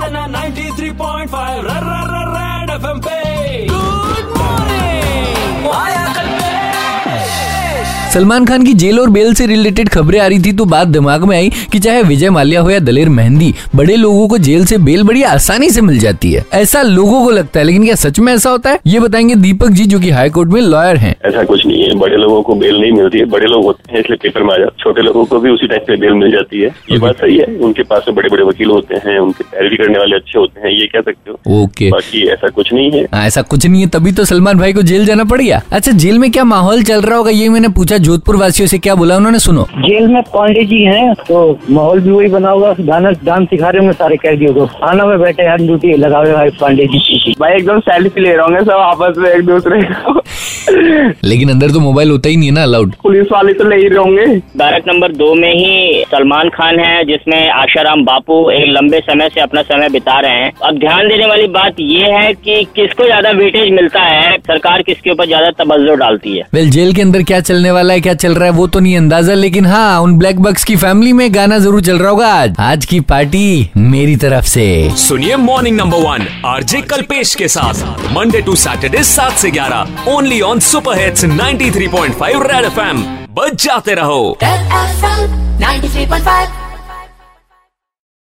सुनना 93.5 red FM पे good morning Salman Khan की जेल और बेल से रिलेटेड खबरें आ रही थी तो बात दिमाग में आई कि चाहे विजय माल्या हो या दलेर मेहंदी बड़े लोगों को जेल से बेल बड़ी आसानी से मिल जाती है। ऐसा लोगों को लगता है लेकिन क्या सच में ऐसा होता है? ये बताएँगे दीपक जी जो की हाई कोर्ट में लॉयर है। ऐसा कुछ नहीं है। बड़े लोगों को बेल नहीं मिलती है। बड़े लोग होते हैं इसलिए पेपर में आ जाते छोटे लोगों को भी उसी टाइप पे बेल मिल जाती है। ये बात सही है। उनके पास में बड़े बड़े वकील होते हैं उनके पैरवी करने वाले अच्छे होते हैं ये कह सकते हो। ओके। बाकी ऐसा कुछ नहीं है। हाँ, ऐसा कुछ नहीं है तभी तो सलमान भाई को जेल जाना पड़ गया। अच्छा जेल में क्या माहौल चल रहा होगा ये मैंने पूछा जोधपुर वासियों से क्या बोला उन्होंने? सुनो। जेल में पांडे जी हैं तो माहौल भी वही बना हुआ गाना डांस सिखा रहे होंगे सारे कैदियों को थाना में बैठे हैं ड्यूटी लगा हुए भाई पांडे जी। भाई एकदम सेल्फी ले रहे होंगे सब आपस में एक दूसरे को। लेकिन अंदर तो मोबाइल होता ही नहीं है ना अलाउड पुलिस वाले तो ले ही रहे होंगे। बैरक नंबर दो में ही सलमान खान है जिसमें आशाराम बापू एक लंबे समय से अपना समय बिता रहे हैं। अब ध्यान देने वाली बात ये है कि किसको ज़्यादा वेटेज मिलता है सरकार किसके ऊपर ज़्यादा तवज्जो डालती है? वेल जेल के अंदर क्या चलने वाला है क्या चल रहा है वो तो नहीं अंदाज़ा लेकिन हाँ उन ब्लैक बक्स की फैमिली में गाना ज़रूर चल रहा होगा आज। आज की पार्टी मेरी तरफ़ से। सुनिए morning number one RJ Kalpesh के साथ मंडे टू सैटरडे सात से ग्यारह only on super hits 93.5 red FM बच जाते रहो। Red FM 93.5